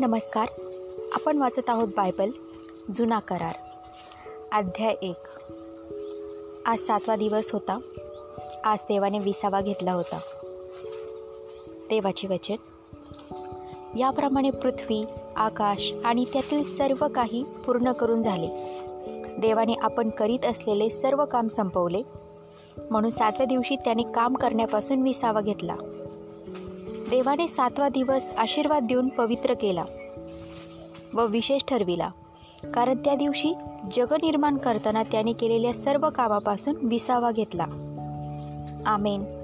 नमस्कार. आपण वाचत आहोत बायबल जुना करार. अध्याय एक. आज सातवा दिवस होता. आज देवाने विसावा घेतला होता. देवाचे वचन. याप्रमाणे पृथ्वी आकाश आणि त्यातील सर्व काही पूर्ण करून झाले. देवाने आपण करीत असलेले सर्व काम संपवले. म्हणून सातव्या दिवशी त्याने काम करण्यापासून विसावा घेतला. देवाने सातवा दिवस आशीर्वाद देऊन पवित्र केला व विशेष ठरविला. कारण त्या दिवशी जगनिर्माण करताना त्याने केलेल्या सर्व कामापासून विसावा घेतला. आमेन.